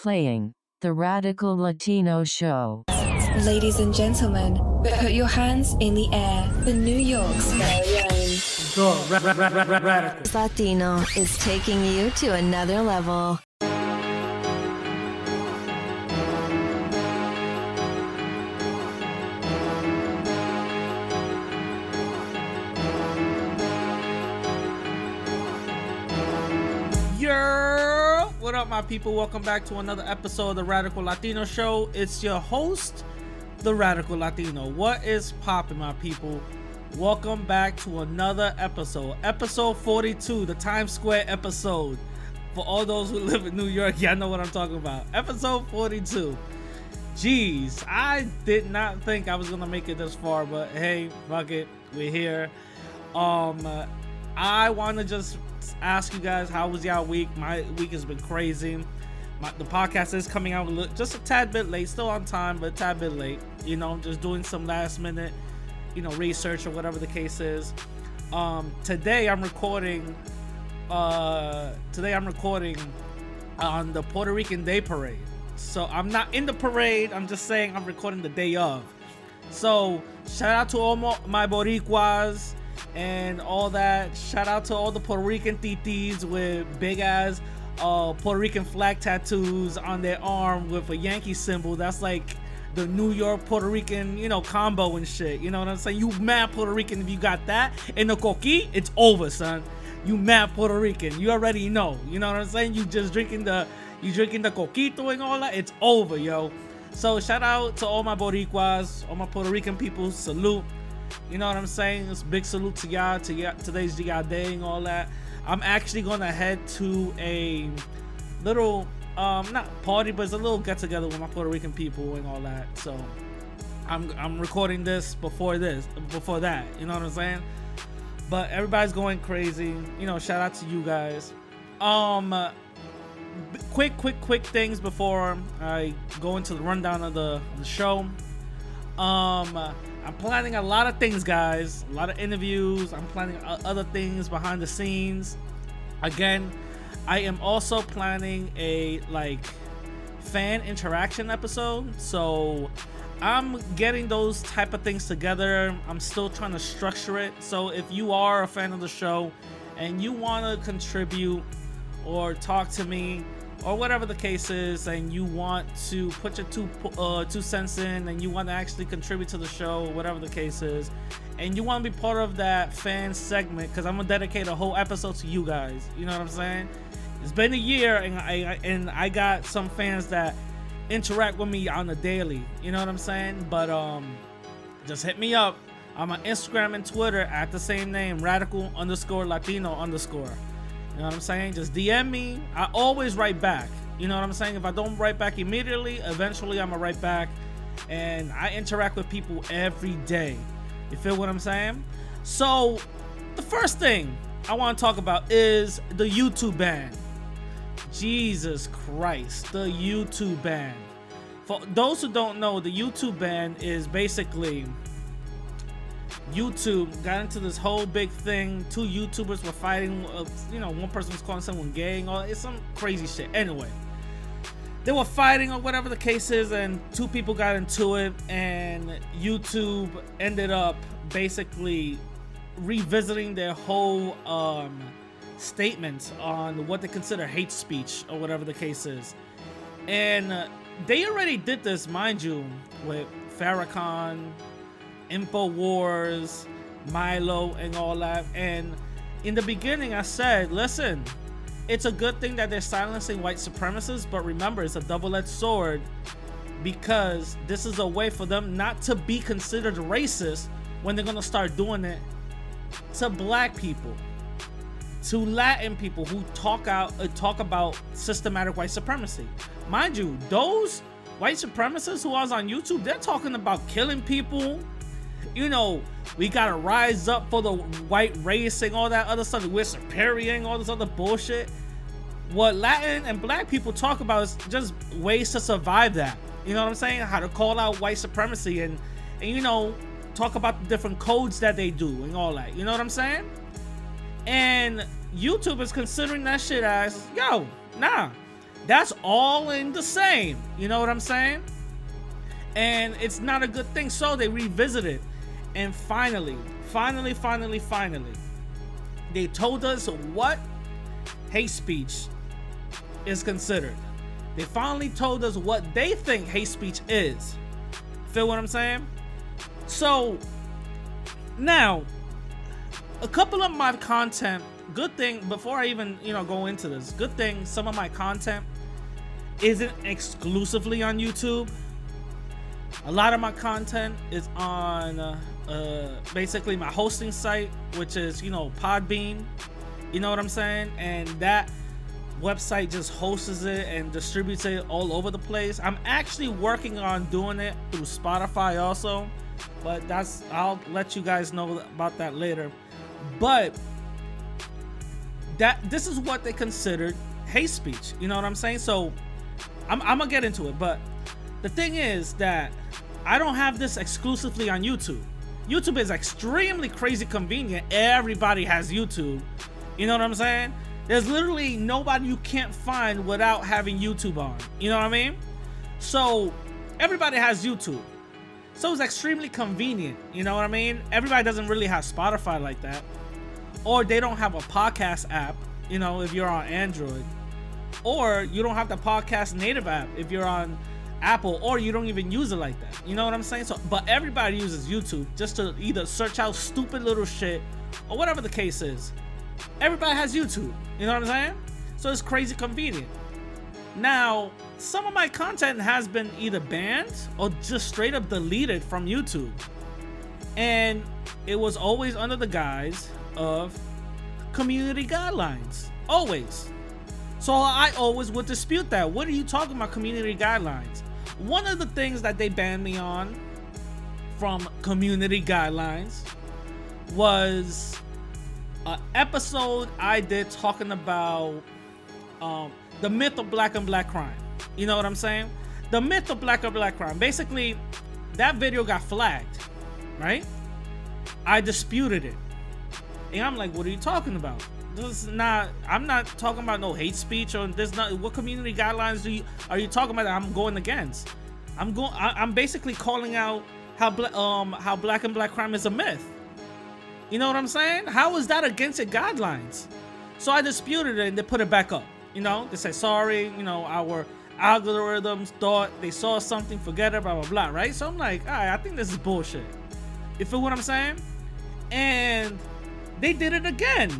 Playing the Radical Latino Show. Ladies and gentlemen, put your hands in the air for New York's very own. The ra- ra- ra- ra- ra- radical. Latino is taking you to another level. What up, my people? Welcome back to another episode of the Radical Latino Show. It's your host, the Radical Latino. What is popping, my people? Welcome back to another episode, episode 42, the Times Square episode. For all those who live in New York, y'all know what I'm talking about. Episode 42. Jeez, I did not think I was gonna make it this far, but hey, fuck it, we're here. Um, I want to just ask you guys how was y'all week? My week has been crazy. My, the podcast is coming out just a tad bit late, still on time, but a tad bit late. You know, just doing some last minute, you know, research or whatever the case is. Um, today I'm recording. Uh, today I'm recording on the Puerto Rican Day Parade. So I'm not in the parade. I'm just saying I'm recording the day of. So shout out to all my Boricuas and all that. Shout out to all the Puerto Rican titis with big ass uh, Puerto Rican flag tattoos on their arm with a Yankee symbol. That's like the New York Puerto Rican, you know, combo and shit. You know what I'm saying? You mad Puerto Rican if you got that. And the coqui, it's over, son. You mad Puerto Rican. You already know. You know what I'm saying? You just drinking the you drinking the coquito and all that. It's over, yo. So shout out to all my Boricuas, all my Puerto Rican people. Salute. You know what I'm saying? It's big salute to y'all, to today's y'all day and all that. I'm actually gonna head to a little, um, not party, but it's a little get together with my Puerto Rican people and all that. So I'm I'm recording this before this, before that. You know what I'm saying? But everybody's going crazy. You know, shout out to you guys. Um, quick, quick, quick things before I go into the rundown of the, the show. Um, I'm planning a lot of things, guys. A lot of interviews. I'm planning other things behind the scenes. Again, I am also planning a like fan interaction episode. So I'm getting those type of things together. I'm still trying to structure it. So if you are a fan of the show and you want to contribute or talk to me or whatever the case is and you want to put your two uh, two cents in and you want to actually contribute to the show whatever the case is and you want to be part of that fan segment because i'm gonna dedicate a whole episode to you guys. You know what i'm saying? It's been a year and i and i got some fans that interact with me on a daily. You know what i'm saying? But um just hit me up. I'm on instagram and twitter at the same name radical underscore latino underscore you know what I'm saying? Just DM me. I always write back. You know what I'm saying? If I don't write back immediately, eventually I'm gonna write back. And I interact with people every day. You feel what I'm saying? So, the first thing I want to talk about is the YouTube ban. Jesus Christ, the YouTube ban. For those who don't know, the YouTube ban is basically YouTube got into this whole big thing. Two YouTubers were fighting. Uh, you know, one person was calling someone gay all. It's some crazy shit. Anyway, they were fighting or whatever the case is, and two people got into it, and YouTube ended up basically revisiting their whole um, statement on what they consider hate speech or whatever the case is. And uh, they already did this, mind you, with Farrakhan, InfoWars, Milo, and all that. And in the beginning, I said, listen, it's a good thing that they're silencing white supremacists, but remember, it's a double edged sword because this is a way for them not to be considered racist when they're gonna start doing it to black people, to Latin people who talk out uh, talk about systematic white supremacy. Mind you, those white supremacists who I was on YouTube, they're talking about killing people. You know, we gotta rise up for the white race and all that other stuff. We're superior and all this other bullshit. What Latin and black people talk about is just ways to survive that. You know what I'm saying? How to call out white supremacy and and you know talk about the different codes that they do and all that. You know what I'm saying? And YouTube is considering that shit as yo, nah. That's all in the same. You know what I'm saying? And it's not a good thing. So they revisited. And finally, finally, finally, finally, they told us what hate speech is considered. They finally told us what they think hate speech is. Feel what I'm saying? So now, a couple of my content, good thing before I even, you know, go into this, good thing some of my content isn't exclusively on YouTube. A lot of my content is on uh, uh, basically my hosting site, which is, you know, Podbean. You know what I'm saying? And that website just hosts it and distributes it all over the place. I'm actually working on doing it through Spotify also, but that's I'll let you guys know about that later. But that this is what they considered hate speech. You know what I'm saying? So I'm, I'm gonna get into it, but the thing is that I don't have this exclusively on YouTube. YouTube is extremely crazy convenient. Everybody has YouTube. You know what I'm saying? There's literally nobody you can't find without having YouTube on. You know what I mean? So everybody has YouTube. So it's extremely convenient. You know what I mean? Everybody doesn't really have Spotify like that. Or they don't have a podcast app, you know, if you're on Android. Or you don't have the podcast native app if you're on Apple, or you don't even use it like that. You know what I'm saying? So, but everybody uses YouTube just to either search out stupid little shit or whatever the case is. Everybody has YouTube. You know what I'm saying? So it's crazy convenient. Now, some of my content has been either banned or just straight up deleted from YouTube. And it was always under the guise of community guidelines. Always. So I always would dispute that. What are you talking about, community guidelines? One of the things that they banned me on from community guidelines was an episode I did talking about um, the myth of black and black crime. You know what I'm saying? The myth of black and black crime. Basically, that video got flagged, right? I disputed it. And I'm like, what are you talking about? This is not I'm not talking about no hate speech or there's not what community guidelines do you are you talking about I'm going against? I'm going I'm basically calling out how bla- um how black and black crime is a myth. You know what I'm saying? How is that against the guidelines? So I disputed it and they put it back up. You know, they said sorry, you know, our algorithms thought they saw something, forget it, blah blah blah, right? So I'm like, all right, I think this is bullshit. You feel what I'm saying? And they did it again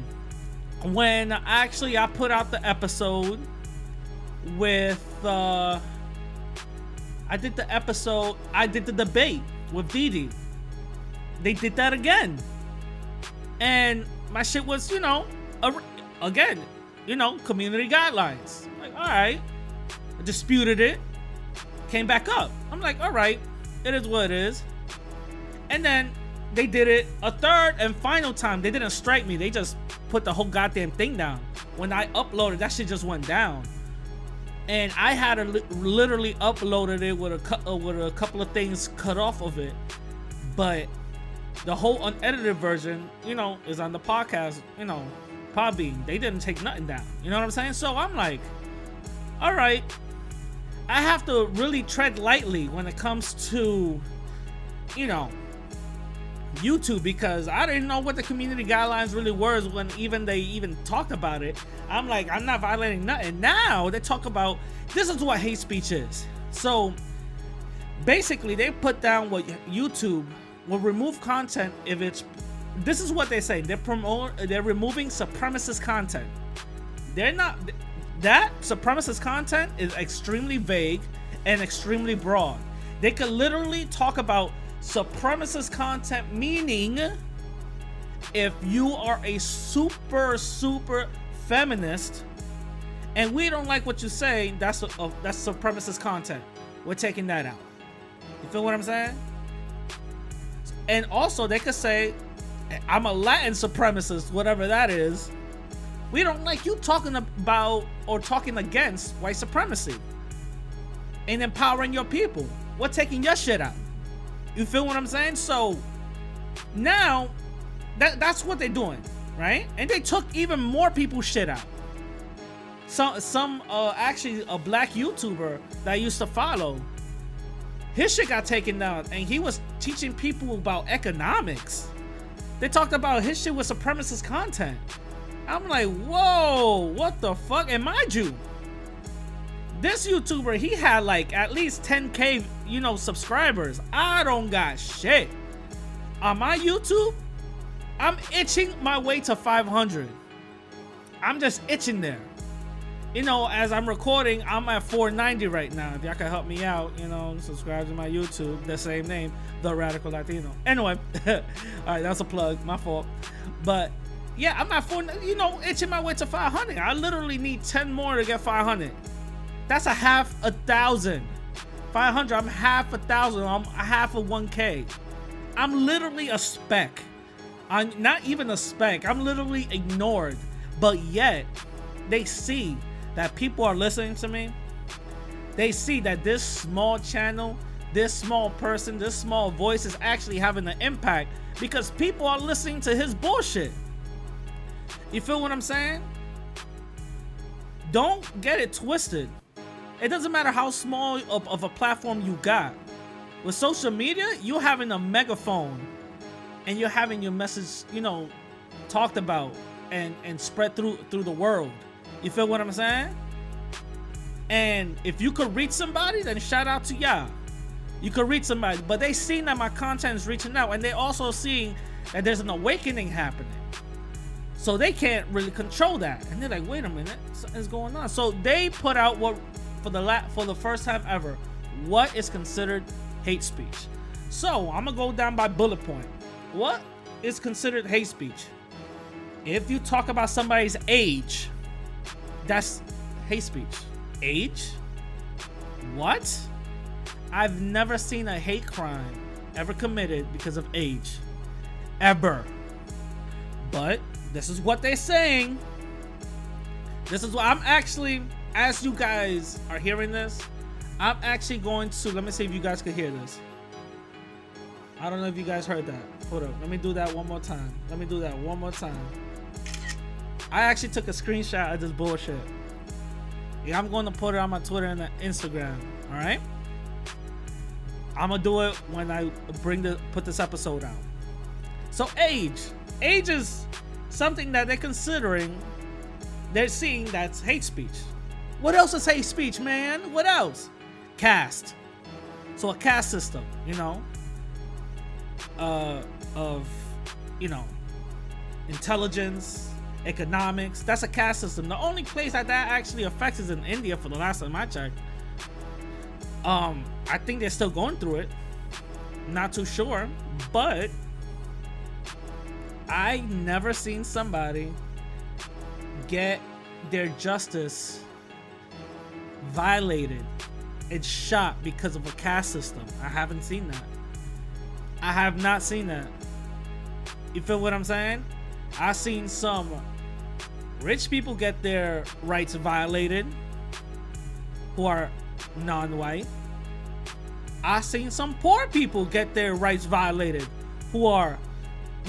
when actually I put out the episode with uh I did the episode I did the debate with Didi. They did that again. And my shit was, you know, a, again, you know, community guidelines. Like, all right. I disputed it. Came back up. I'm like, all right, it is what it is. And then they did it a third and final time. They didn't strike me. They just put the whole goddamn thing down. When I uploaded, that shit just went down. And I had li- literally uploaded it with a uh, with a couple of things cut off of it. But the whole unedited version, you know, is on the podcast, you know, Podbean. They didn't take nothing down. You know what I'm saying? So I'm like, all right, I have to really tread lightly when it comes to, you know, YouTube because I didn't know what the community guidelines really were when even they even talked about it. I'm like, I'm not violating nothing. Now they talk about this is what hate speech is. So basically, they put down what YouTube will remove content if it's. This is what they say. They're promote. They're removing supremacist content. They're not. That supremacist content is extremely vague and extremely broad. They could literally talk about supremacist content, meaning if you are a super super feminist and we don't like what you say, that's a, a, that's supremacist content. We're taking that out. You feel what I'm saying? And also, they could say, I'm a Latin supremacist, whatever that is. We don't like you talking about or talking against white supremacy and empowering your people. We're taking your shit out. You feel what I'm saying? So now that that's what they're doing, right? And they took even more people's shit out. some some uh actually a black YouTuber that I used to follow. His shit got taken down, and he was teaching people about economics. They talked about his shit with supremacist content. I'm like, whoa, what the fuck? And mind you, this YouTuber, he had like at least 10k, you know, subscribers. I don't got shit. On my YouTube, I'm itching my way to 500. I'm just itching there. You know, as I'm recording, I'm at 490 right now. If y'all can help me out, you know, subscribe to my YouTube, the same name, The Radical Latino. Anyway, all right, that's a plug, my fault. But yeah, I'm at four, you know, itching my way to 500. I literally need 10 more to get 500. That's a half a thousand. 500, I'm half a thousand. I'm a half of 1K. I'm literally a speck. I'm not even a speck. I'm literally ignored. But yet, they see that people are listening to me. They see that this small channel, this small person, this small voice is actually having an impact because people are listening to his bullshit. You feel what I'm saying? Don't get it twisted. It doesn't matter how small of, of a platform you got. With social media, you're having a megaphone and you're having your message, you know, talked about and and spread through through the world. You feel what I'm saying? And if you could reach somebody, then shout out to y'all. You could reach somebody, but they seen that my content is reaching out, and they also seeing that there's an awakening happening. So they can't really control that, and they're like, "Wait a minute, something's going on." So they put out what, for the la- for the first time ever, what is considered hate speech. So I'm gonna go down by bullet point. What is considered hate speech? If you talk about somebody's age, that's hate speech. Age? What? I've never seen a hate crime ever committed because of age. Ever. But this is what they're saying. This is what I'm actually, as you guys are hearing this, I'm actually going to, let me see if you guys could hear this. I don't know if you guys heard that. Hold up. Let me do that one more time. Let me do that one more time. I actually took a screenshot of this bullshit. Yeah, I'm going to put it on my Twitter and Instagram. All right. I'm gonna do it when I bring the put this episode out. So age, age is something that they're considering. They're seeing that's hate speech. What else is hate speech, man? What else? Caste. So a caste system, you know, uh, of you know, intelligence, economics. That's a caste system. The only place that that actually affects is in India. For the last time I checked, um, I think they're still going through it. Not too sure, but I never seen somebody get their justice violated and shot because of a caste system. I haven't seen that. I have not seen that. You feel what I'm saying? I've seen some rich people get their rights violated who are non-white. I've seen some poor people get their rights violated who are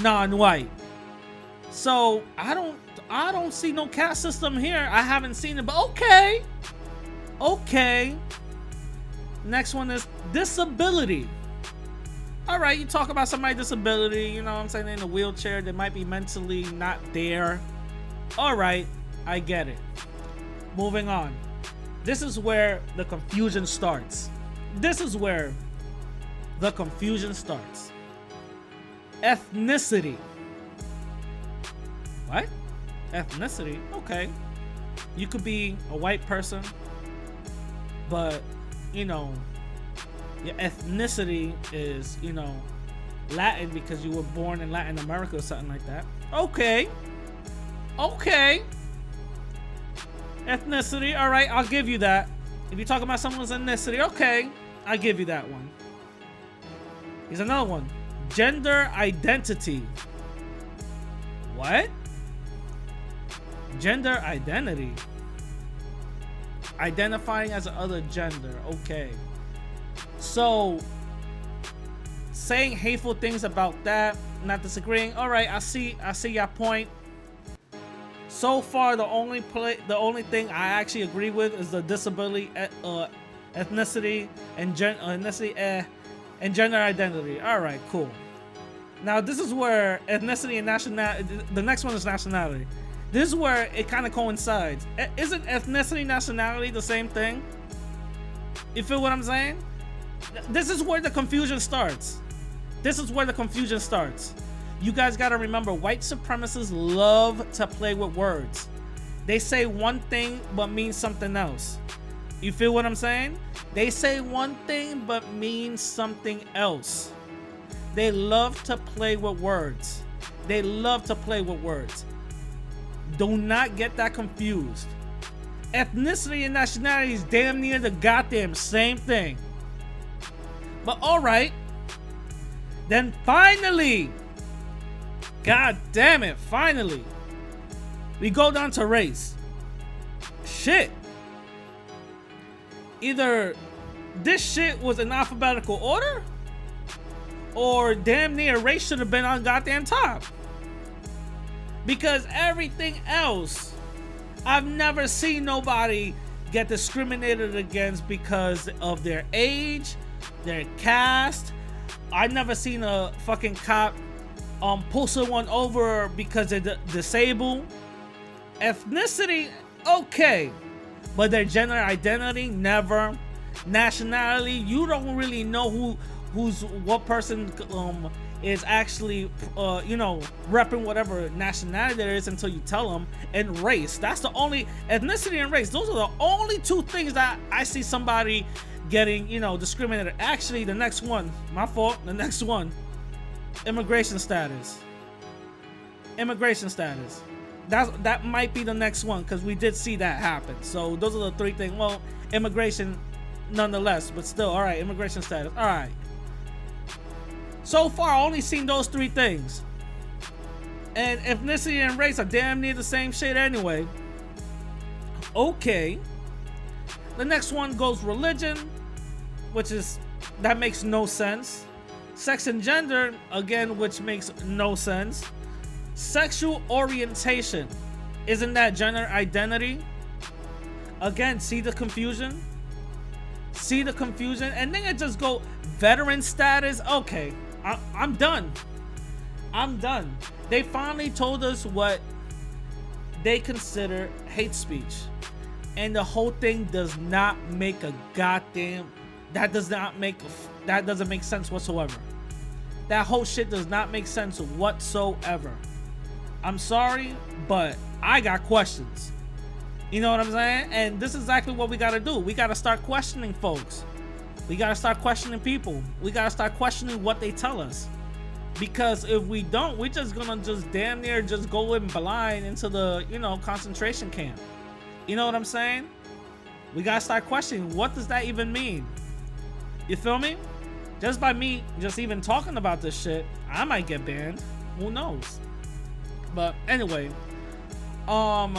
non-white. So I don't I don't see no caste system here. I haven't seen it, but okay. Okay. Next one is disability. All right, you talk about somebody disability, you know what I'm saying, in a wheelchair, they might be mentally not there. All right, I get it. Moving on. This is where the confusion starts. This is where the confusion starts. Ethnicity. What? Ethnicity? Okay. You could be a white person, but, you know, your ethnicity is, you know, Latin because you were born in Latin America or something like that. Okay. Okay. Ethnicity, all right, I'll give you that. If you're talking about someone's ethnicity, okay, I'll give you that one. Here's another one gender identity. What? Gender identity. Identifying as other gender, okay. So, saying hateful things about that, not disagreeing. All right, I see, I see your point. So far, the only play, the only thing I actually agree with is the disability, uh, ethnicity, and gen- uh, ethnicity, eh, and gender identity. All right, cool. Now this is where ethnicity and nationality. The next one is nationality. This is where it kind of coincides. Isn't ethnicity nationality the same thing? You feel what I'm saying? This is where the confusion starts. This is where the confusion starts. You guys got to remember white supremacists love to play with words. They say one thing but mean something else. You feel what I'm saying? They say one thing but mean something else. They love to play with words. They love to play with words. Do not get that confused. Ethnicity and nationality is damn near the goddamn same thing. But alright. Then finally, God damn it, finally, we go down to race. Shit. Either this shit was in alphabetical order, or damn near race should have been on goddamn top. Because everything else, I've never seen nobody get discriminated against because of their age, their caste. I've never seen a fucking cop um pull someone over because they're di- disabled. Ethnicity, okay, but their gender identity, never. Nationality, you don't really know who who's what person um is actually uh you know repping whatever nationality there is until you tell them and race that's the only ethnicity and race those are the only two things that i see somebody getting you know discriminated. Actually the next one my fault the next one immigration status. Immigration status. That's that might be the next one because we did see that happen. So those are the three things well immigration nonetheless but still all right immigration status all right so far I only seen those three things. And ethnicity and race are damn near the same shit anyway. Okay. The next one goes religion which is that makes no sense. Sex and gender again which makes no sense. Sexual orientation isn't that gender identity? Again see the confusion? See the confusion? And then it just go veteran status? Okay I, i'm done. I'm done. They finally told us what they consider hate speech. And the whole thing does not make a goddamn that does not make that doesn't make sense whatsoever. That whole shit does not make sense whatsoever. I'm sorry but i got questions. You know what i'm saying? And this is exactly what we got to do. We got to start questioning folks we got to start questioning people. We got to start questioning what they tell us. Because if we don't we're just gonna just damn near just go in blind into the you know concentration camp. You know what i'm saying? We gotta start questioning what does that even mean? You feel me? Just by me just even talking about this shit i might get banned. Who knows? But anyway um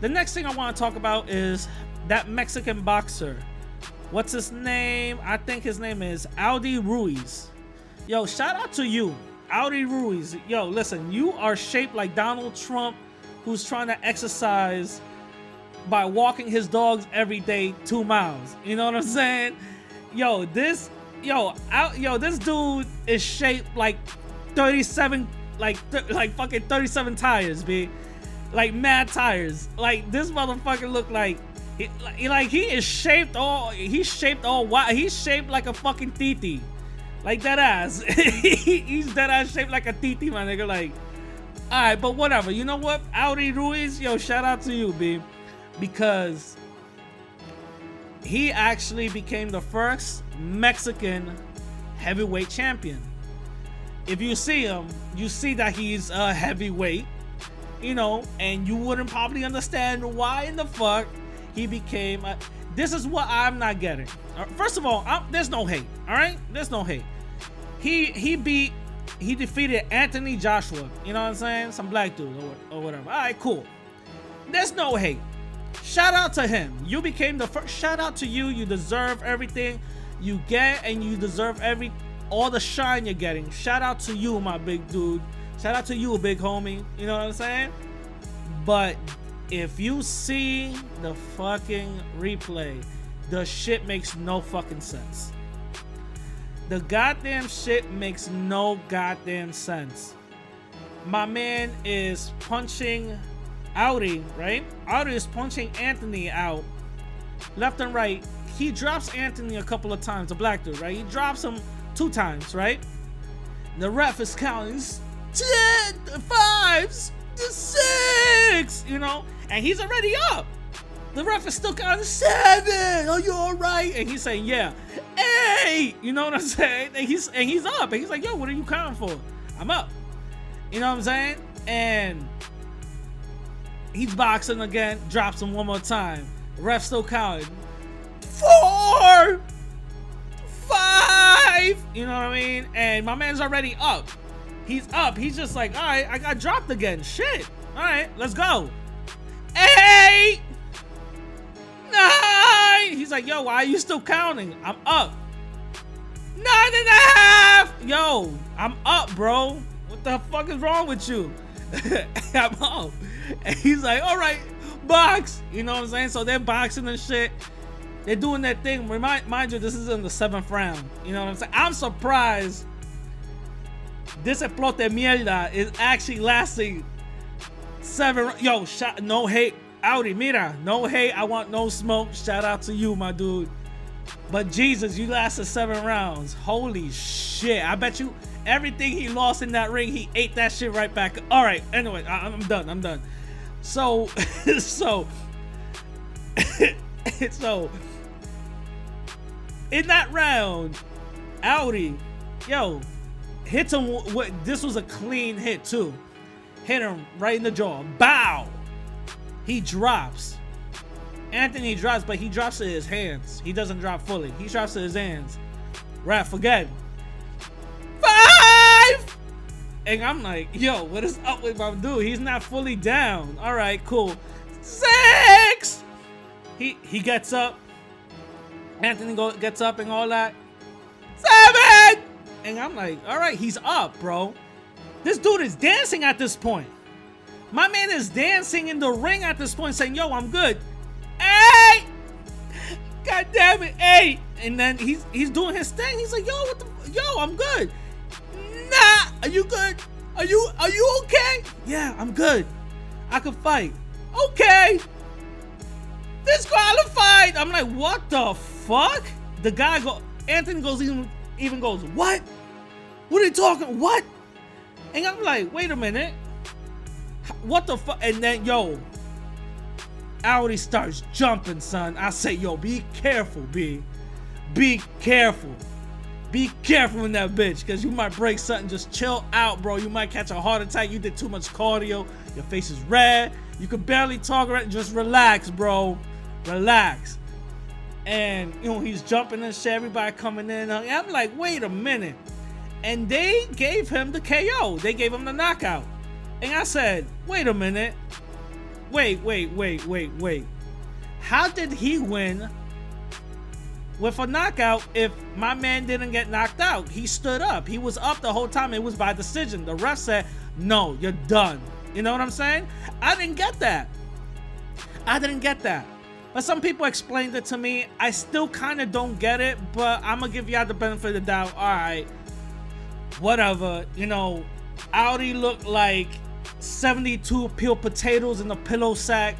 the next thing i want to talk about is that mexican boxer what's his name i think his name is andy ruiz Yo, shout out to you, Andy Ruiz. Yo, listen, you are shaped like Donald Trump, who's trying to exercise by walking his dogs every day two miles. You know what I'm saying? Yo, this, yo, out, yo, this dude is shaped like 37, like, th- like fucking 37 tires, b, like mad tires. Like this motherfucker look like. He, like, he is shaped all he's shaped all wide he's shaped like a fucking titi like that ass. He's that ass shaped like a titi, my nigga. Like, all right, but whatever. You know what? Andy Ruiz, yo, shout out to you, B, because he actually became the first Mexican heavyweight champion. If you see him, you see that he's a heavyweight, you know, and you wouldn't probably understand why in the fuck he became a. This is what I'm not getting. Uh, First of all, I'm, there's no hate. All right, there's no hate. He he beat he defeated Anthony Joshua. You know what I'm saying? Some black dude or, or whatever. All right, cool. There's no hate. Shout out to him. You became the first. Shout out to you. You deserve everything you get, and you deserve every all the shine you're getting. Shout out to you, my big dude. Shout out to you, big homie. You know what I'm saying? But if you see the fucking replay, the shit makes no fucking sense. The goddamn shit makes no goddamn sense. My man is punching Andy, right? Andy is punching Anthony out left and right. He drops Anthony a couple of times, the black dude, right? He drops him two times, right? The ref is counting ten, fives, six, you know, and he's already up. The ref is still counting seven. Are you all right? And he's saying, yeah, eight. You know what I'm saying? And he's and he's up. And he's like, yo, what are you counting for? I'm up. You know what I'm saying? And he's boxing again, drops him one more time. Ref still counting. Four, five. You know what I mean? And my man's already up. He's up. He's just like, all right, I got dropped again. Shit. All right, let's go. Eight, nine. He's like, yo, why are you still counting? I'm up. Nine and a half. Yo, I'm up, bro. What the fuck is wrong with you? I'm up. And he's like, all right, box. You know what I'm saying? So they're boxing and shit. They're doing that thing. Remind, mind you, this is in the seventh round. You know what I'm saying? I'm surprised this explote mierda is actually lasting seven. Yo, shot, no hate. Andy, mira, no hate. I want no smoke. Shout out to you, my dude. But Jesus, you lasted seven rounds. Holy shit. I bet you everything he lost in that ring, he ate that shit right back. All right, anyway, I, I'm done. I'm done. So, so, so, in that round, Andy, yo, hits him. This was a clean hit too. Hit him right in the jaw. Bow. He drops. Anthony drops, but he drops to his hands. He doesn't drop fully. He drops to his hands. Rap, forget. Five. And I'm like, yo, what is up with my dude? He's not fully down. All right, cool. Six. He he gets up. Anthony go, gets up and all that. Seven. And I'm like, all right, he's up, bro. This dude is dancing at this point. My man is dancing in the ring at this point, saying, yo, I'm good. Eight. God damn it, eight. And then he's he's doing his thing. He's like, yo, what the yo, I'm good. Nah, are you good? Are you are you okay? Yeah, I'm good. I can fight. Okay. Disqualified. I'm like, what the fuck? The guy go Anthony goes even even goes, what? What are you talking? What? And I'm like, wait a minute. What the fuck? And then yo, Andy starts jumping, son. I say, yo, be careful, B. Be careful. Be careful in that bitch, because you might break something. Just chill out, bro. You might catch a heart attack. You did too much cardio. Your face is red. You can barely talk right. Just relax, bro. Relax. And you know, he's jumping and shit, everybody coming in. I'm like, wait a minute. And they gave him the KO. They gave him the knockout. And I said, wait a minute. Wait, wait, wait, wait, wait. How did he win with a knockout if my man didn't get knocked out? He stood up. He was up the whole time. It was by decision. The ref said, no, you're done. You know what I'm saying? I didn't get that. I didn't get that. But some people explained it to me. I still kind of don't get it, but I'm going to give y'all the benefit of the doubt. All right. Whatever. You know, Andy looked like 72 peeled potatoes in a pillow sack.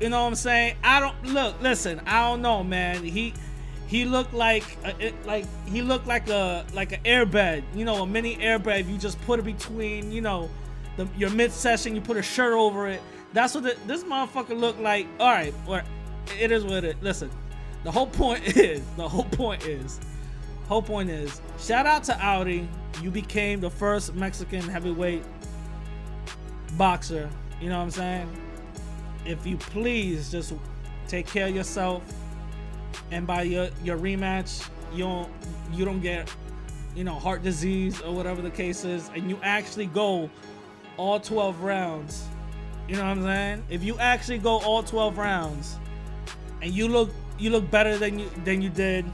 You know what I'm saying? I don't look. Listen, I don't know, man. He he looked uh, like a, like he looked like a like an airbed. You know, a mini airbed. You just put it between, you know, the, your midsection, you put a shirt over it. That's what the, this motherfucker looked like. All right, or it is what it. Listen, the whole point is the whole point is whole point is shout out to Andy. You became the first Mexican heavyweight boxer. You know what I'm saying? If you please just take care of yourself, and by your your rematch, you don't you don't get you know heart disease or whatever the case is, and you actually go all 12 rounds. You know what I'm saying? If you actually go all 12 rounds, and you look you look better than you than you did,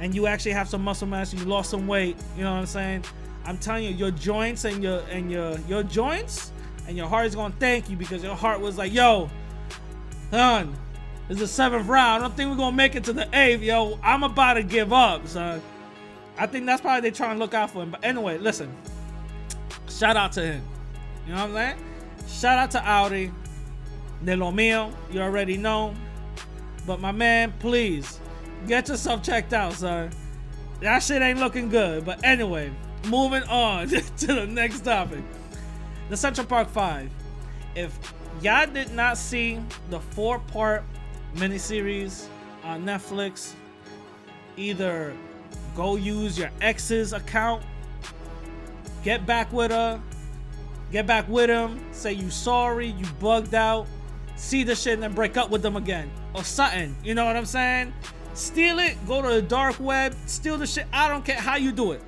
and you actually have some muscle mass, you lost some weight. You know what I'm saying? I'm telling you, your joints and your and your your joints and your heart is gonna thank you because your heart was like, yo, son, it's the seventh round. I don't think we're gonna make it to the eighth, yo. I'm about to give up, son. I think that's probably they trying to look out for him. But anyway, listen. Shout out to him. You know what I'm saying? Shout out to Andy. De lo mío, you already know. But my man, please get yourself checked out, son. That shit ain't looking good. But anyway, moving on to the next topic. The Central Park 5. If y'all did not see the four part miniseries on Netflix, either go use your ex's account, get back with her, get back with him, say you sorry, you bugged out, see the shit and then break up with them again. Or something. You know what I'm saying? Steal it, go to the dark web, steal the shit. I don't care how you do it.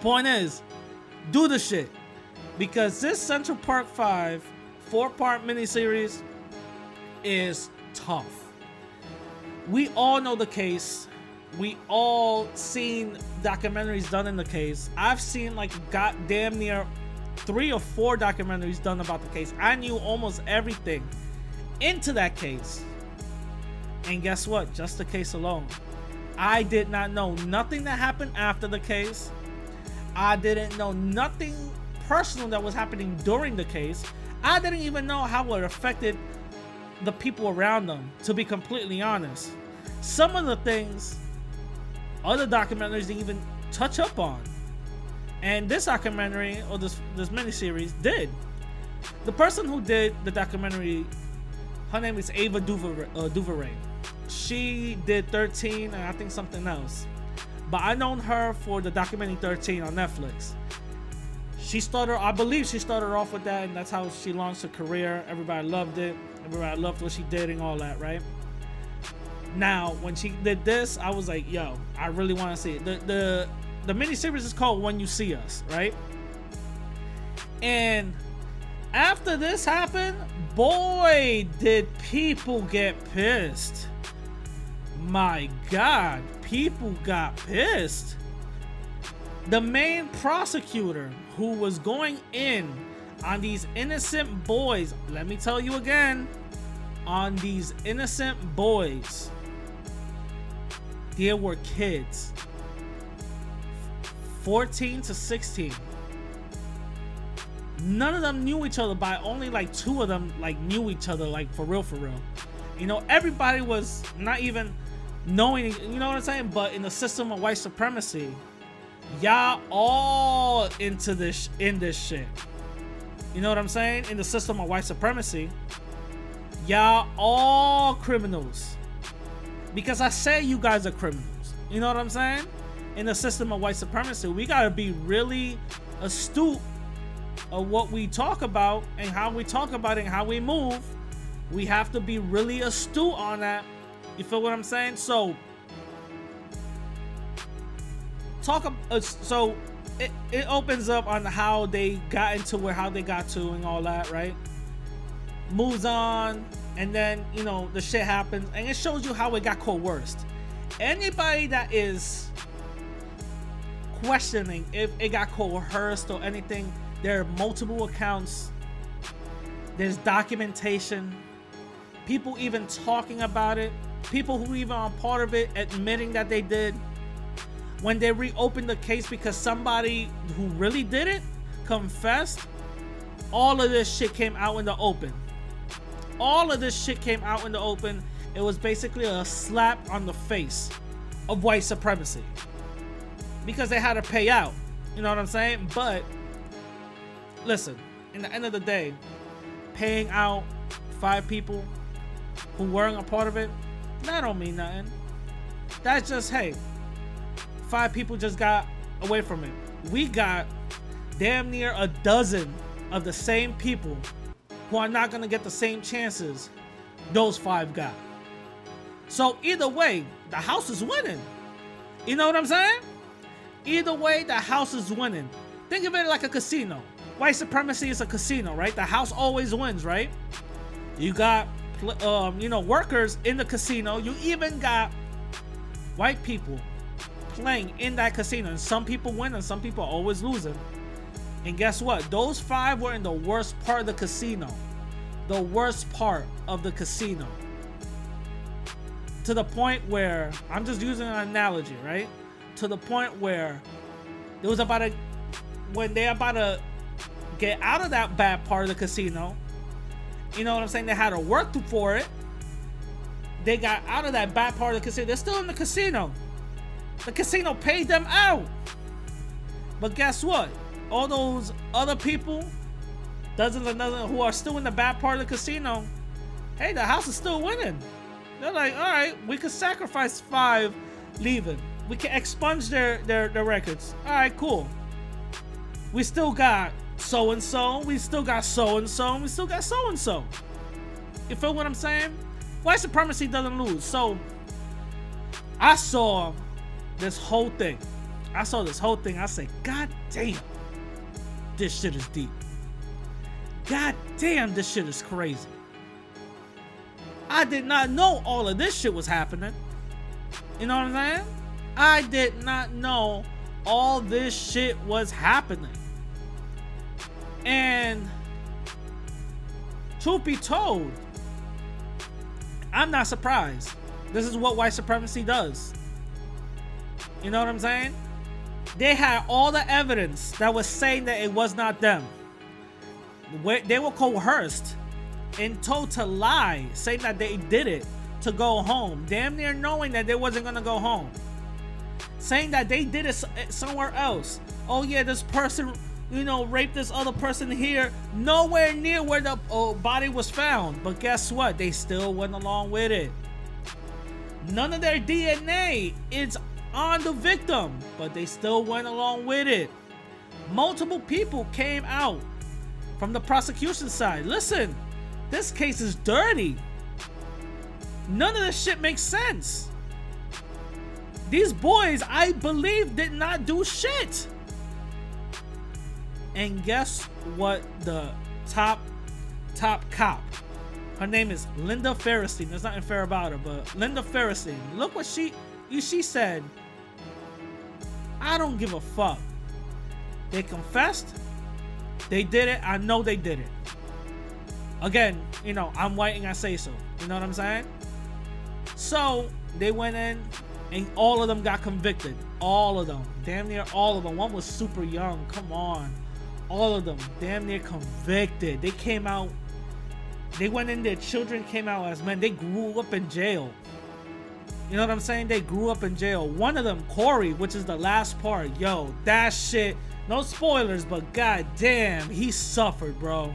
Point is, do the shit. Because this Central Park 5 four part miniseries is tough. We all know the case. We all seen documentaries done in the case. I've seen like goddamn near three or four documentaries done about the case. I knew almost everything into that case. And guess what? Just the case alone. I did not know nothing that happened after the case. I didn't know nothing personal that was happening during the case. I didn't even know how it affected the people around them, to be completely honest. Some of the things other documentaries didn't even touch up on. And this documentary or this this miniseries did. The person who did the documentary, her name is Ava DuVernay. Uh. She did 13 and I think something else. But I known her for the documentary 13 on Netflix. She started, I believe she started off with that, and that's how she launched her career. Everybody loved it. Everybody loved what she did and all that, right? Now, when she did this, I was like, yo, I really want to see it. The the the miniseries is called When You See Us, right? And after this happened, boy, did people get pissed. My God, people got pissed. The main prosecutor who was going in on these innocent boys, let me tell you again, on these innocent boys, there were kids 14 to 16 none of them knew each other by only like two of them like knew each other like for real for real you know everybody was not even knowing you know what i'm saying? But in the system of white supremacy y'all all into this in this shit. You know what i'm saying? In the system of white supremacy y'all all criminals. Because i say you guys are criminals. You know what i'm saying? In the system of white supremacy we got to be really astute of what we talk about and how we talk about it and how we move, we have to be really astute on that. You feel what I'm saying? So, talk. Uh, so, it, it opens up on how they got into where how they got to and all that, right? Moves on, and then you know the shit happens, and it shows you how it got coerced. Anybody that is questioning if it got coerced or anything there are multiple accounts. There's documentation. People even talking about it. People who even are part of it admitting that they did. When they reopened the case because somebody who really did it confessed, all of this shit came out in the open. All of this shit came out in the open. It was basically a slap on the face of white supremacy because they had to pay out. You know what I'm saying? But listen, in the end of the day, paying out five people who weren't a part of it, that don't mean nothing. That's just hey, five people just got away from it. We got damn near a dozen of the same people who are not gonna get the same chances those five got. So either way, the house is winning. You know what I'm saying? Either way, the house is winning. Think of it like a casino white supremacy is a casino, right? The house always wins, right? You got, um, you know, workers in the casino. You even got white people playing in that casino, and some people win and some people always losing. And guess what? Those five were in the worst part of the casino. The worst part of the casino. To the point where, I'm just using an analogy, right? To the point where it was about to, when they're about to get out of that bad part of the casino, you know what I'm saying? They had to work for it. They got out of that bad part of the casino. They're still in the casino. The casino paid them out. But guess what? All those other people, dozens and dozens who are still in the bad part of the casino, hey, the house is still winning. They're like, all right, we could sacrifice five leaving. We can expunge their, their, their records. All right, cool. We still got so and so. We still got so and so. We still got so and so. You feel what I'm saying? White supremacy doesn't lose. So I saw this whole thing. I saw this whole thing. I said, God damn, this shit is deep. God damn, this shit is crazy. I did not know all of this shit was happening. You know what I'm saying? I did not know all this shit was happening. And truth be told, I'm not surprised. This is what white supremacy does. You know what I'm saying? They had all the evidence that was saying that it was not them. They were coerced and told to lie, saying that they did it to go home, damn near knowing that they wasn't gonna go home. Saying that they did it somewhere else. Oh yeah, this person, you know, raped this other person here, nowhere near where the oh, body was found. But guess what? They still went along with it. None of their DNA is on the victim, but they still went along with it. Multiple people came out from the prosecution side. Listen, this case is dirty. None of this shit makes sense. These boys, I believe, did not do shit. And guess what the top top cop her name is Linda Fairstein. There's nothing fair about her, but Linda Fairstein. Look what she she said. I don't give a fuck. They confessed. They did it. I know they did it. Again, you know, I'm white and I say so. You know what I'm saying? So they went in and all of them got convicted. All of them. Damn near all of them. One was super young. Come on. All of them. Damn near convicted. They came out. They went in their Children came out as men. They grew up in jail. You know what I'm saying? They grew up in jail. One of them, Corey, which is the last part. Yo, that shit. No spoilers, but god damn, he suffered, bro.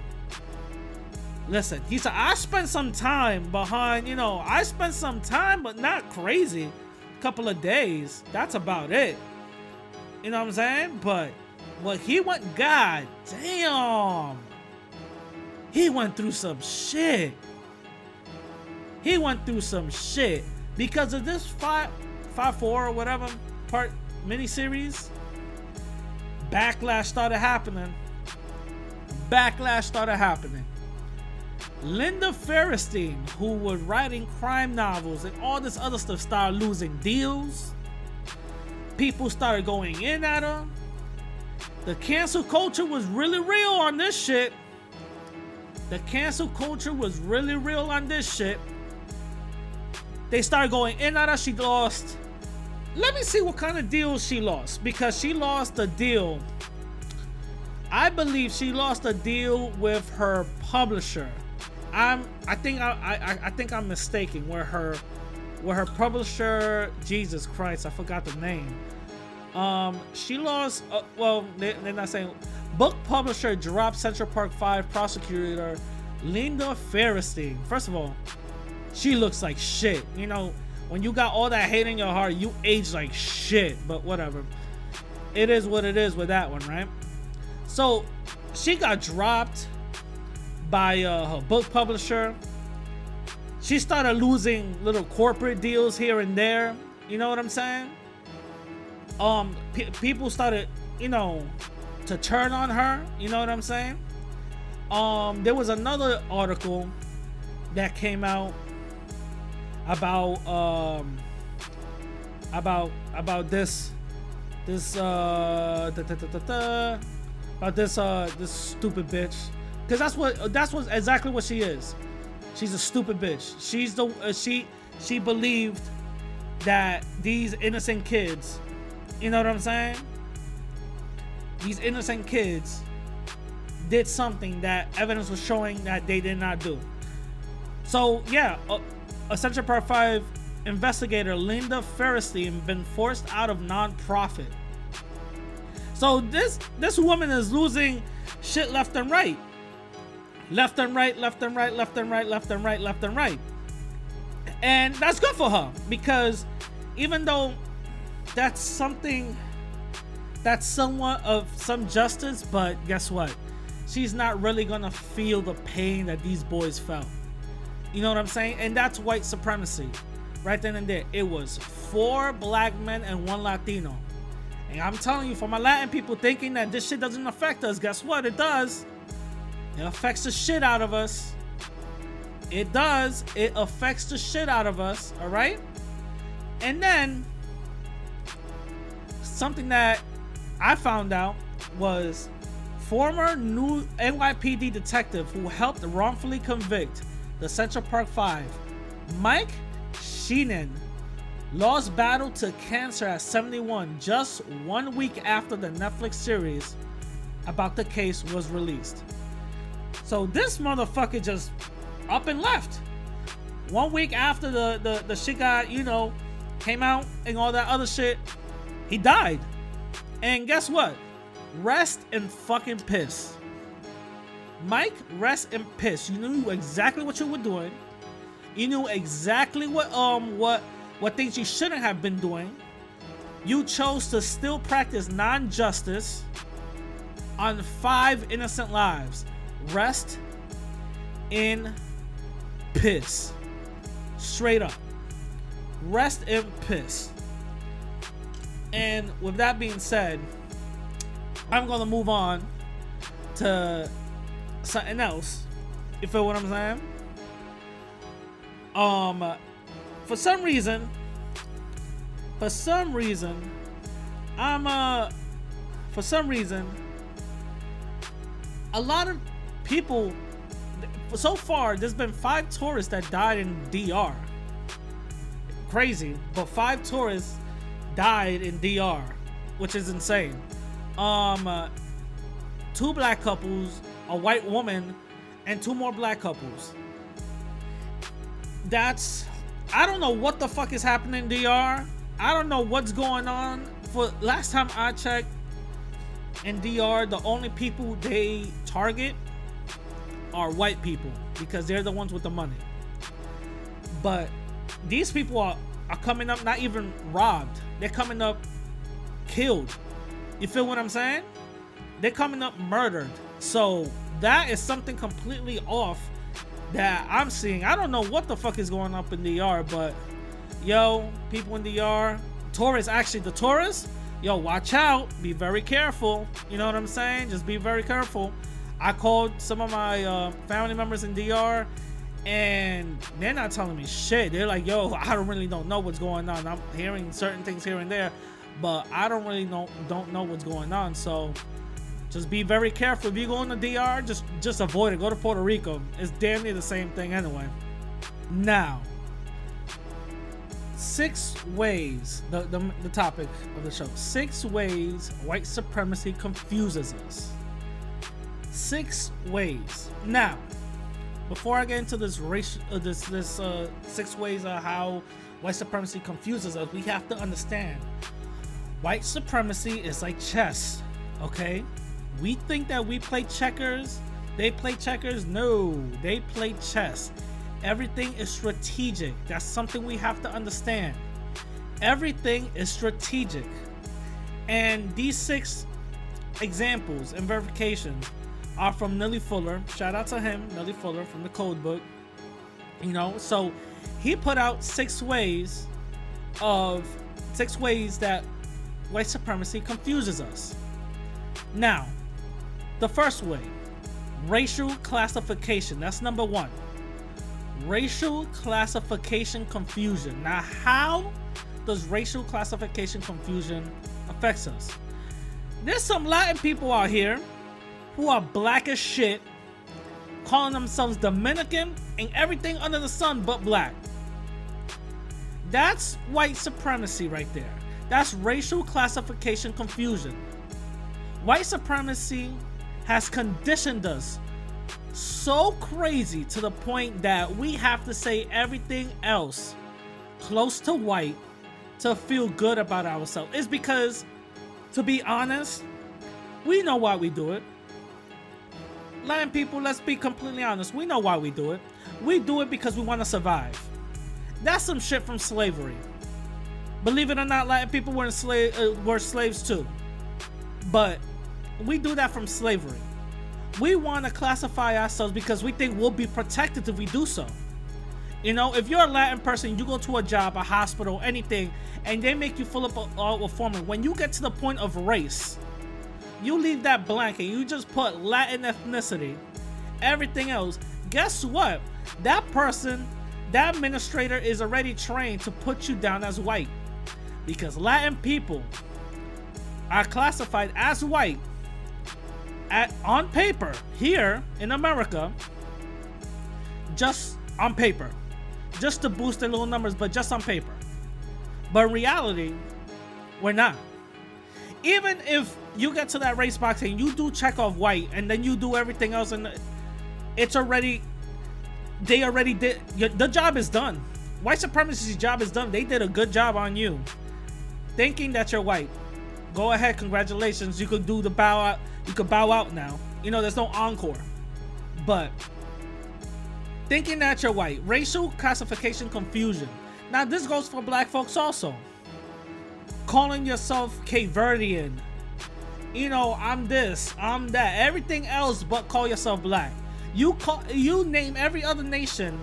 Listen, he said, I spent some time behind, you know, I spent some time, but not crazy. Couple of days. That's about it. You know what I'm saying? But what he went, god damn. He went through some shit. He went through some shit because of this five five four or whatever part miniseries. Backlash started happening. Backlash started happening. Linda Fairstein, who was writing crime novels and all this other stuff, started losing deals. People started going in at her. The cancel culture was really real on this shit. The cancel culture was really real on this shit. They started going in at her. She lost. Let me see what kind of deal she lost because she lost a deal. I believe she lost a deal with her publisher. I'm. I think I. I, I think I'm mistaken. Where her, where her publisher. Jesus Christ, I forgot the name. Um, she lost. Uh, well, they, they're not saying. Book publisher dropped Central Park Five prosecutor Linda Fairstein. First of all, she looks like shit. You know, when you got all that hate in your heart, you age like shit. But whatever. It is what it is with that one, right? So she got dropped by uh, her book publisher. She started losing little corporate deals here and there. You know what I'm saying? Um, people started, you know, to turn on her. You know what I'm saying? Um, there was another article that came out about um about about this this uh about this uh this stupid bitch, because that's what that's what exactly what she is. She's a stupid bitch. She's the uh, she she believed that these innocent kids, you know what I'm saying? These innocent kids did something that evidence was showing that they did not do. So yeah, a Central Park Five investigator Linda Fairstein been forced out of nonprofit. So this this woman is losing shit left and right. Left and right, left and right, left and right, left and right, left and right. And that's good for her because even though that's something that's somewhat of some justice, but guess what? She's not really gonna feel the pain that these boys felt. You know what I'm saying? And that's white supremacy. Right then and there. It was four black men and one Latino. And I'm telling you, for my Latin people thinking that this shit doesn't affect us, guess what? It does. It affects the shit out of us. It does. It affects the shit out of us, all right? And then something that I found out was former new NYPD detective who helped wrongfully convict the Central Park 5, Mike Sheehan, lost battle to cancer at 71 just one week after the Netflix series about the case was released. So this motherfucker just up and left. One week after the, the, the shit got, you know, came out and all that other shit, he died. And guess what? Rest in fucking piss. Mike, rest in piss. You knew exactly what you were doing. You knew exactly what um what what things you shouldn't have been doing. You chose to still practice non-justice on five innocent lives. Rest in piss. Straight up. Rest in piss. And with that being said, I'm gonna move on to something else. You feel what I'm saying? Um, for some reason, for some reason, I'm uh, for some reason, a lot of people. So far, there's been five tourists that died in DR. Crazy, but five tourists died in DR, which is insane. Um, uh, two black couples, a white woman, and two more black couples. That's I don't know what the fuck is happening in DR. I don't know what's going on. For last time I checked in DR, the only people they target are white people because they're the ones with the money. But these people are, are coming up not even robbed. They're coming up killed. You feel what I'm saying? They're coming up murdered. So that is something completely off that I'm seeing. I don't know what the fuck is going up in DR, but yo, people in DR, Taurus, actually the Taurus, yo, watch out, be very careful. You know what I'm saying? Just be very careful. I called some of my uh, family members in DR, and they're not telling me shit. They're like, yo, I don't really don't know what's going on. I'm hearing certain things here and there, but I don't really know don't know what's going on. So just be very careful. If you go in the DR, just just avoid it. Go to Puerto Rico. It's damn near the same thing anyway. Now, six ways, the, the, the topic of the show. Six ways white supremacy confuses us. Six ways. Now, before I get into this race, uh, this this uh, six ways of how white supremacy confuses us, we have to understand white supremacy is like chess. Okay, we think that we play checkers. They play checkers. No, they play chess. Everything is strategic. That's something we have to understand. Everything is strategic. And these six examples and verifications are from Neely Fuller. Shout out to him, Neely Fuller from the Code Book. You know, so he put out six ways of six ways that white supremacy confuses us. Now, the first way, racial classification. That's number one. Racial classification confusion. Now, how does racial classification confusion affects us? There's some Latin people out here who are black as shit, calling themselves Dominican and everything under the sun but black. That's white supremacy right there. That's racial classification confusion. White supremacy has conditioned us so crazy to the point that we have to say everything else close to white to feel good about ourselves. It's because, to be honest, we know why we do it. Latin people, let's be completely honest. We know why we do it. We do it because we want to survive. That's some shit from slavery. Believe it or not, Latin people were, uh, were slaves too. But we do that from slavery. We want to classify ourselves because we think we'll be protected if we do so. You know, if you're a Latin person, you go to a job, a hospital, anything, and they make you fill up a, a form. When you get to the point of race, you leave that blank and you just put Latin ethnicity, everything else. Guess what? That person, that administrator is already trained to put you down as white because Latin people are classified as white at on paper here in America, just on paper, just to boost their little numbers, but just on paper. But in reality, we're not. Even if you get to that race box and you do check off white, and then you do everything else, and it's already they already did the job is done. White supremacy's job is done. They did a good job on you. Thinking that you're white. Go ahead, congratulations. You could do the bow out. You could bow out now. You know, there's no encore. But thinking that you're white, racial classification confusion. Now this goes for black folks also. Calling yourself Cape. You know, I'm this, I'm that. Everything else but call yourself black. You call you name every other nation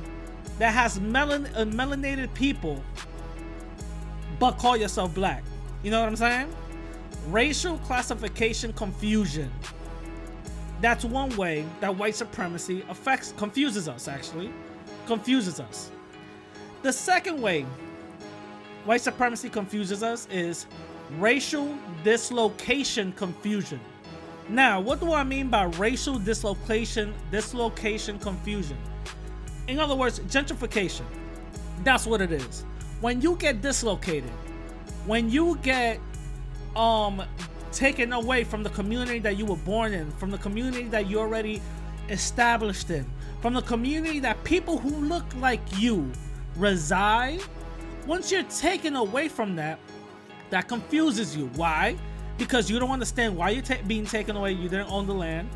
that has melan uh, melanated people, but call yourself black. You know what I'm saying? Racial classification confusion. That's one way that white supremacy affects confuses us actually. Confuses us. The second way white supremacy confuses us is racial dislocation confusion. Now, what do I mean by racial dislocation, dislocation confusion? In other words, gentrification. That's what it is. When you get dislocated, when you get um taken away from the community that you were born in, from the community that you already established in, from the community that people who look like you reside, once you're taken away from that, that confuses you. Why? because you don't understand why you're ta- being taken away. You didn't own the land.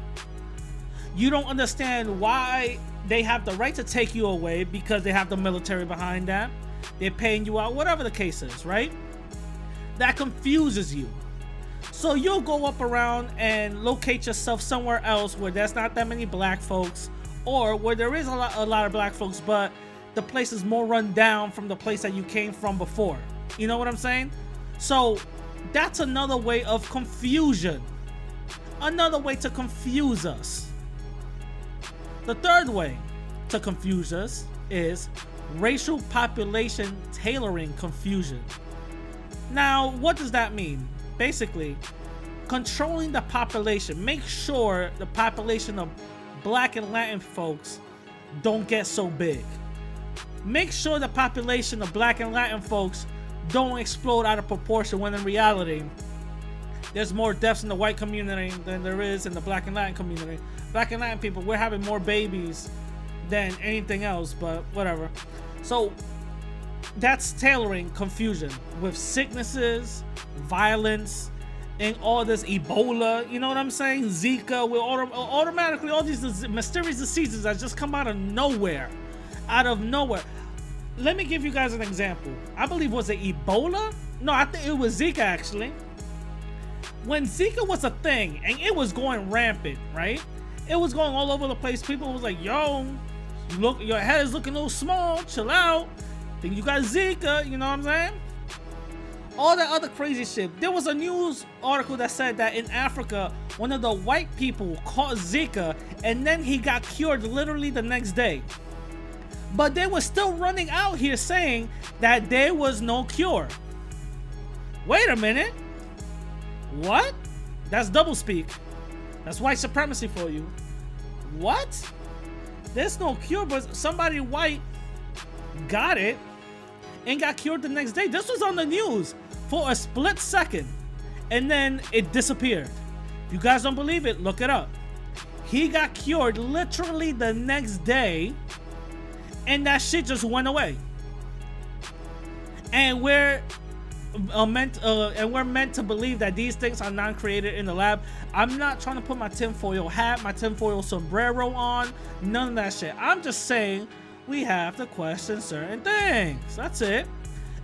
You don't understand why they have the right to take you away because they have the military behind that. They're paying you out, whatever the case is, right? That confuses you. So you'll go up around and locate yourself somewhere else where there's not that many black folks, or where there is a lot, a lot of black folks, but the place is more run down from the place that you came from before. You know what I'm saying? So that's another way of confusion. Another way to confuse us. The third way to confuse us is racial population tailoring confusion. Now, what does that mean? Basically, controlling the population. Make sure the population of black and Latin folks don't get so big. Make sure the population of black and Latin folks don't explode out of proportion when in reality there's more deaths in the white community than there is in the black and Latin community. Black and Latin people, we're having more babies than anything else, but whatever. So that's tailoring confusion with sicknesses, violence, and all this Ebola. You know what I'm saying? Zika. Will auto- automatically all these mysterious diseases that just come out of nowhere, out of nowhere let me give you guys an example. I believe was it Ebola? No, I think it was Zika actually. When Zika was a thing and it was going rampant, right? It was going all over the place. People was like, "Yo, look, your head is looking a little small. Chill out. Think you got Zika? You know what I'm saying?" All that other crazy shit. There was a news article that said that in Africa, one of the white people caught Zika and then he got cured literally the next day. But they were still running out here saying that there was no cure. Wait a minute. What? That's double speak. That's white supremacy for you. What? There's no cure, but somebody white got it and got cured the next day. This was on the news for a split second and then it disappeared. If you guys don't believe it, look it up. He got cured literally the next day and that shit just went away. And we're uh, meant uh, and we're meant to believe that these things are not created in the lab. I'm not trying to put my tinfoil hat, my tinfoil sombrero on, none of that shit. I'm just saying we have to question certain things. That's it.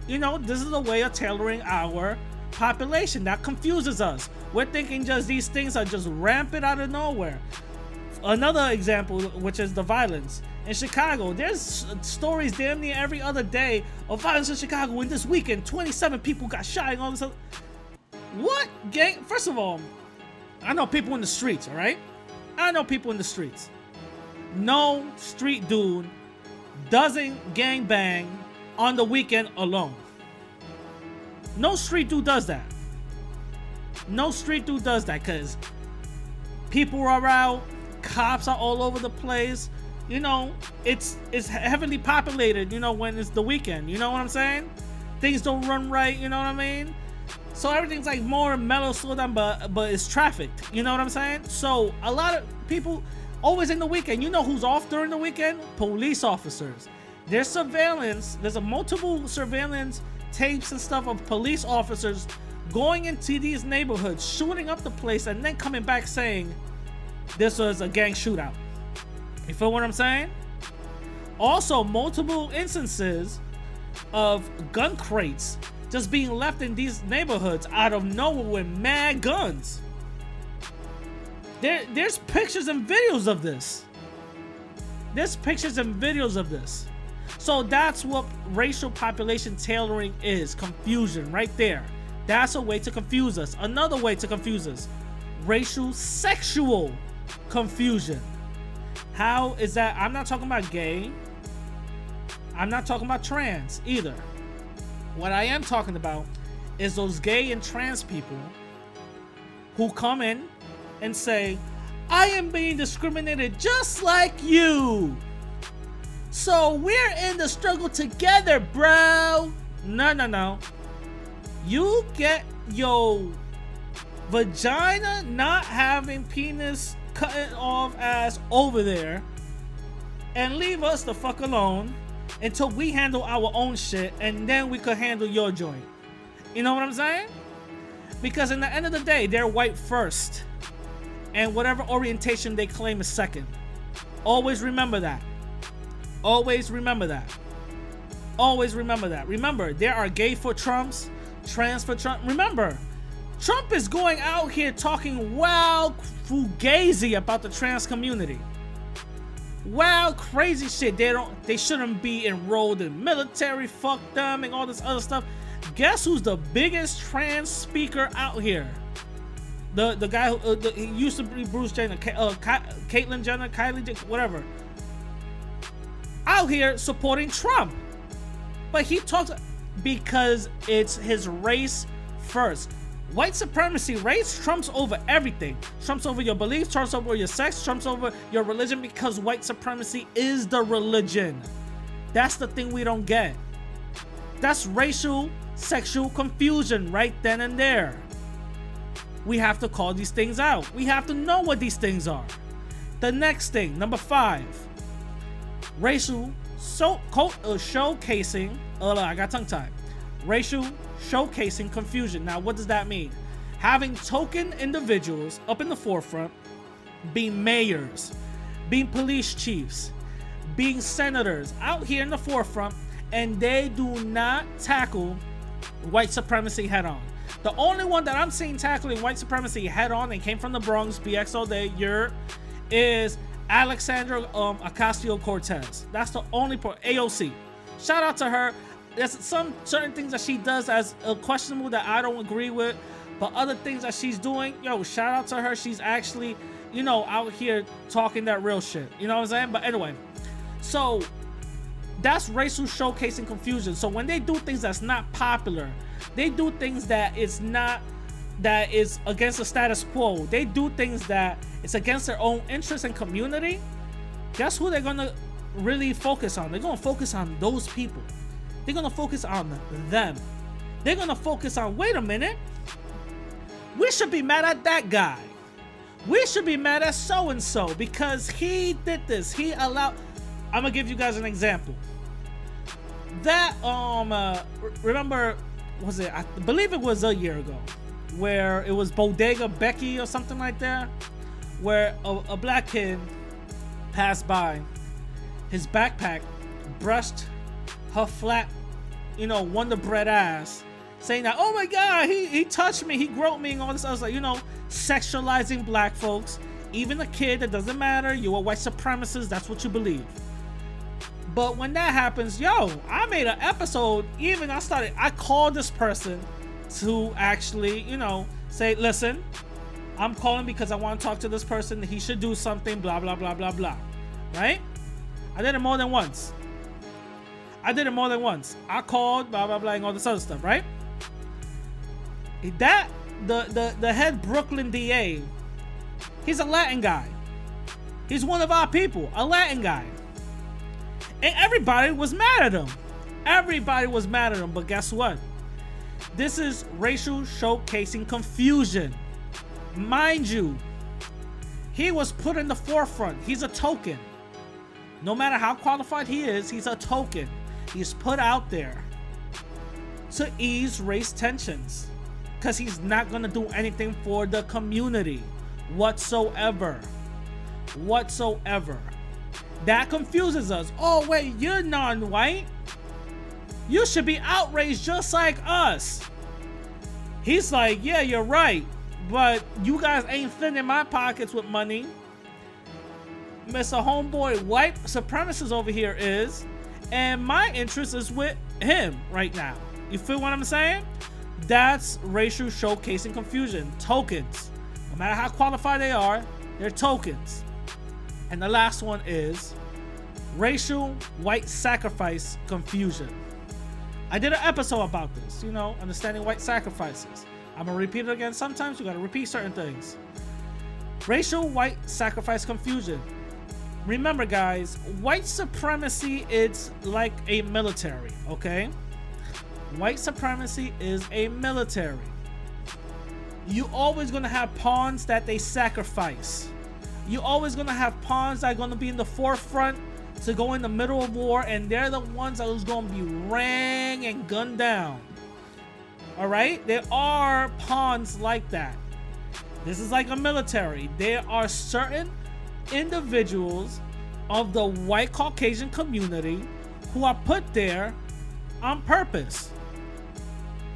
You know, this is a way of tailoring our population that confuses us. We're thinking just these things are just rampant out of nowhere. Another example, which is the violence in Chicago. There's stories damn near every other day of violence in Chicago. And this weekend, 27 people got shot and all this. Other... What gang? First of all, I know people in the streets. All right, I know people in the streets. No street dude doesn't gang bang on the weekend alone. No street dude does that. No street dude does that because people are out, cops are all over the place you know, it's it's heavily populated, you know, when it's the weekend. You know what I'm saying? Things don't run right, you know what I mean? So everything's like more mellow, slow down, but but it's trafficked. You know what I'm saying? So a lot of people always in the weekend. You know who's off during the weekend? Police officers. There's surveillance. There's a multiple surveillance tapes and stuff of police officers going into these neighborhoods, shooting up the place, and then coming back saying this was a gang shootout. You feel what I'm saying? Also, multiple instances of gun crates just being left in these neighborhoods out of nowhere with mad guns. There, there's pictures and videos of this. There's pictures and videos of this. So that's what racial population tailoring is confusion right there. That's a way to confuse us. Another way to confuse us racial sexual confusion. How is that? I'm not talking about gay. I'm not talking about trans either. What I am talking about is those gay and trans people who come in and say, I am being discriminated just like you. So we're in the struggle together, bro. No, no, no. You get your vagina not having penis cutting off ass over there and leave us the fuck alone until we handle our own shit and then we could handle your joint. You know what I'm saying? Because in the end of the day, they're white first. And whatever orientation they claim is second. Always remember that. Always remember that. Always remember that. Remember, there are gay for Trumps, trans for Trump. Remember, Trump is going out here talking wild fugazi about the trans community. Wild crazy shit. They don't they shouldn't be enrolled in military, fuck them and all this other stuff. Guess who's the biggest trans speaker out here? The the guy who uh, the, he used to be Bruce Jenner, uh, Caitlyn Jenner, Kylie whatever. Out here supporting Trump. But he talks because it's his race first. White supremacy, race trumps over everything. Trumps over your beliefs, trumps over your sex, trumps over your religion because white supremacy is the religion. That's the thing we don't get. That's racial, sexual confusion right then and there. We have to call these things out. We have to know what these things are. The next thing, number five, racial so uh, showcasing. Oh, I got tongue tied. Racial showcasing confusion. Now, what does that mean? Having token individuals up in the forefront, being mayors, being police chiefs, being senators out here in the forefront, and they do not tackle white supremacy head on. The only one that I'm seeing tackling white supremacy head on and came from the Bronx, BX day, Europe, is Alexandra um, Ocasio Cortez. That's the only part. AOC. Shout out to her there's some certain things that she does as a questionable that I don't agree with, but other things that she's doing, yo, shout out to her. She's actually, you know, out here talking that real shit. You know what I'm saying? But anyway, so that's racial showcasing confusion. So when they do things that's not popular, they do things that is not that is against the status quo, they do things that it's against their own interest and community, guess who they're gonna really focus on? They're gonna focus on those people. They're gonna focus on them. They're gonna focus on, wait a minute, we should be mad at that guy. We should be mad at so and so because he did this. He allowed. I'm gonna give you guys an example. That um, uh, remember, was it? I believe it was a year ago, where it was Bodega Becky or something like that, where a, a black kid passed by, his backpack brushed her flat, you know, Wonder Bread ass, saying that, oh my god, he, he touched me, he groped me, and all this. I was like, you know, sexualizing black folks. Even a kid, it doesn't matter. You're a white supremacist, that's what you believe. But when that happens, yo, I made an episode. Even I started, I called this person to actually, you know, say, listen, I'm calling because I want to talk to this person. He should do something, blah, blah, blah, blah, blah. Right? I did it more than once. I did it more than once. I called, blah, blah, blah, and all this other stuff, right? That the the the head Brooklyn DA, he's a Latin guy. He's one of our people, a Latin guy. And everybody was mad at him. Everybody was mad at him, but guess what? This is racial showcasing confusion. Mind you, he was put in the forefront. He's a token. No matter how qualified he is, he's a token. He's put out there to ease race tensions because he's not going to do anything for the community whatsoever. Whatsoever. That confuses us. Oh, wait, you're non white? You should be outraged just like us. He's like, yeah, you're right, but you guys ain't filling my pockets with money. Mr. Homeboy white supremacist over here is, and my interest is with him right now. You feel what I'm saying? That's racial showcasing confusion. Tokens. No matter how qualified they are, they're tokens. And the last one is racial white sacrifice confusion. I did an episode about this, you know, understanding white sacrifices. I'm gonna repeat it again. Sometimes you gotta repeat certain things. Racial white sacrifice confusion. Remember, guys, white supremacy it's like a military, okay? White supremacy is a military. You always gonna have pawns that they sacrifice. You always gonna have pawns that are gonna be in the forefront to go in the middle of war, and they're the ones that is gonna be rang and gunned down. All right, there are pawns like that. This is like a military. There are certain individuals of the white Caucasian community who are put there on purpose.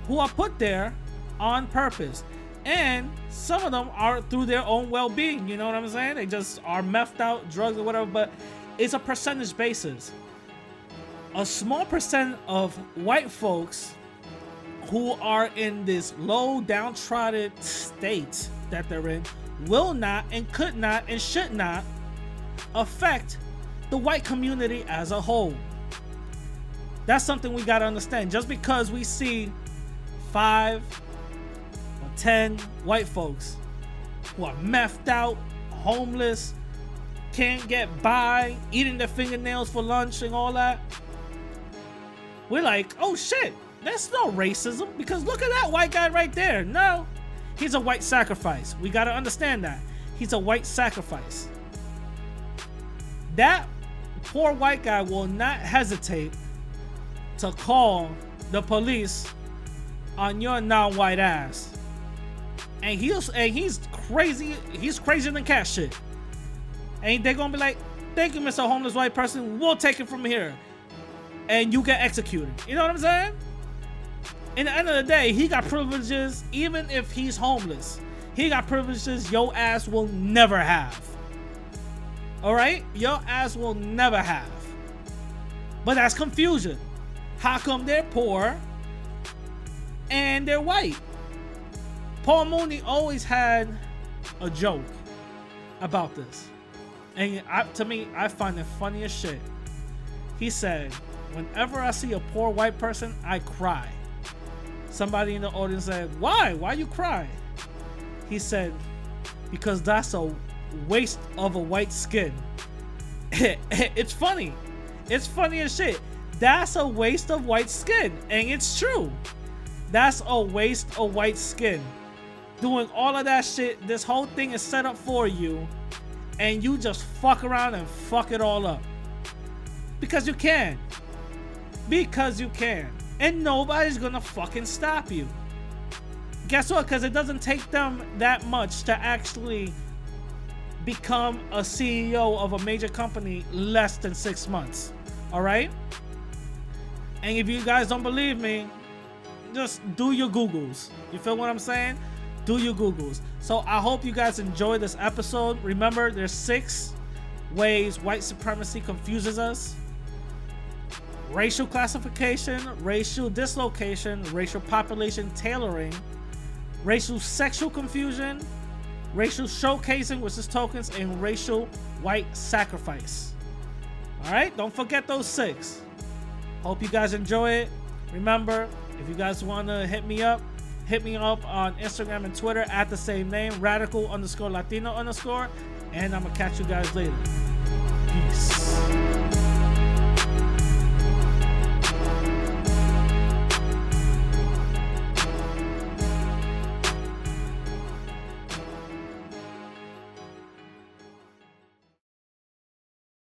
Who are put there on purpose. And some of them are through their own well being. You know what I'm saying? They just are methed out, drugs or whatever, but it's a percentage basis. A small percent of white folks who are in this low, downtrodden state that they're in will not and could not and should not affect the white community as a whole. That's something we got to understand. Just because we see five or ten white folks who are methed out, homeless, can't get by, eating their fingernails for lunch and all that, we're like, oh shit, that's no racism because look at that white guy right there. No, he's a white sacrifice. We got to understand that. He's a white sacrifice. That poor white guy will not hesitate to call the police on your non-white ass. And he's and he's crazy. He's crazier than cat shit. And they're gonna be like, "Thank you, Mr. Homeless White Person. We'll take it from here." And you get executed. You know what I'm saying? In the end of the day, he got privileges, even if he's homeless. He got privileges your ass will never have. All right, your ass will never have. But that's confusion. How come they're poor and they're white? Paul Mooney always had a joke about this. And I, to me, I find it funny as shit. He said, Whenever I see a poor white person, I cry. Somebody in the audience said, Why? Why you cry? He said, because that's a waste of a white skin. it's funny. It's funny as shit. That's a waste of white skin. And it's true. That's a waste of white skin. Doing all of that shit, this whole thing is set up for you. And you just fuck around and fuck it all up. Because you can. Because you can. And nobody's gonna fucking stop you. Guess what? Because it doesn't take them that much to actually become a CEO of a major company less than six months. All right? And if you guys don't believe me, just do your Googles. You feel what I'm saying? Do your Googles. So I hope you guys enjoyed this episode. Remember, there's six ways white supremacy confuses us racial classification, racial dislocation, racial population tailoring, racial sexual confusion, racial showcasing, which is tokens, and racial white sacrifice. All right, don't forget those six. Hope you guys enjoy it. Remember, if you guys want to hit me up, hit me up on Instagram and Twitter at the same name, radical underscore Latino underscore, and I'm gonna catch you guys later. Peace.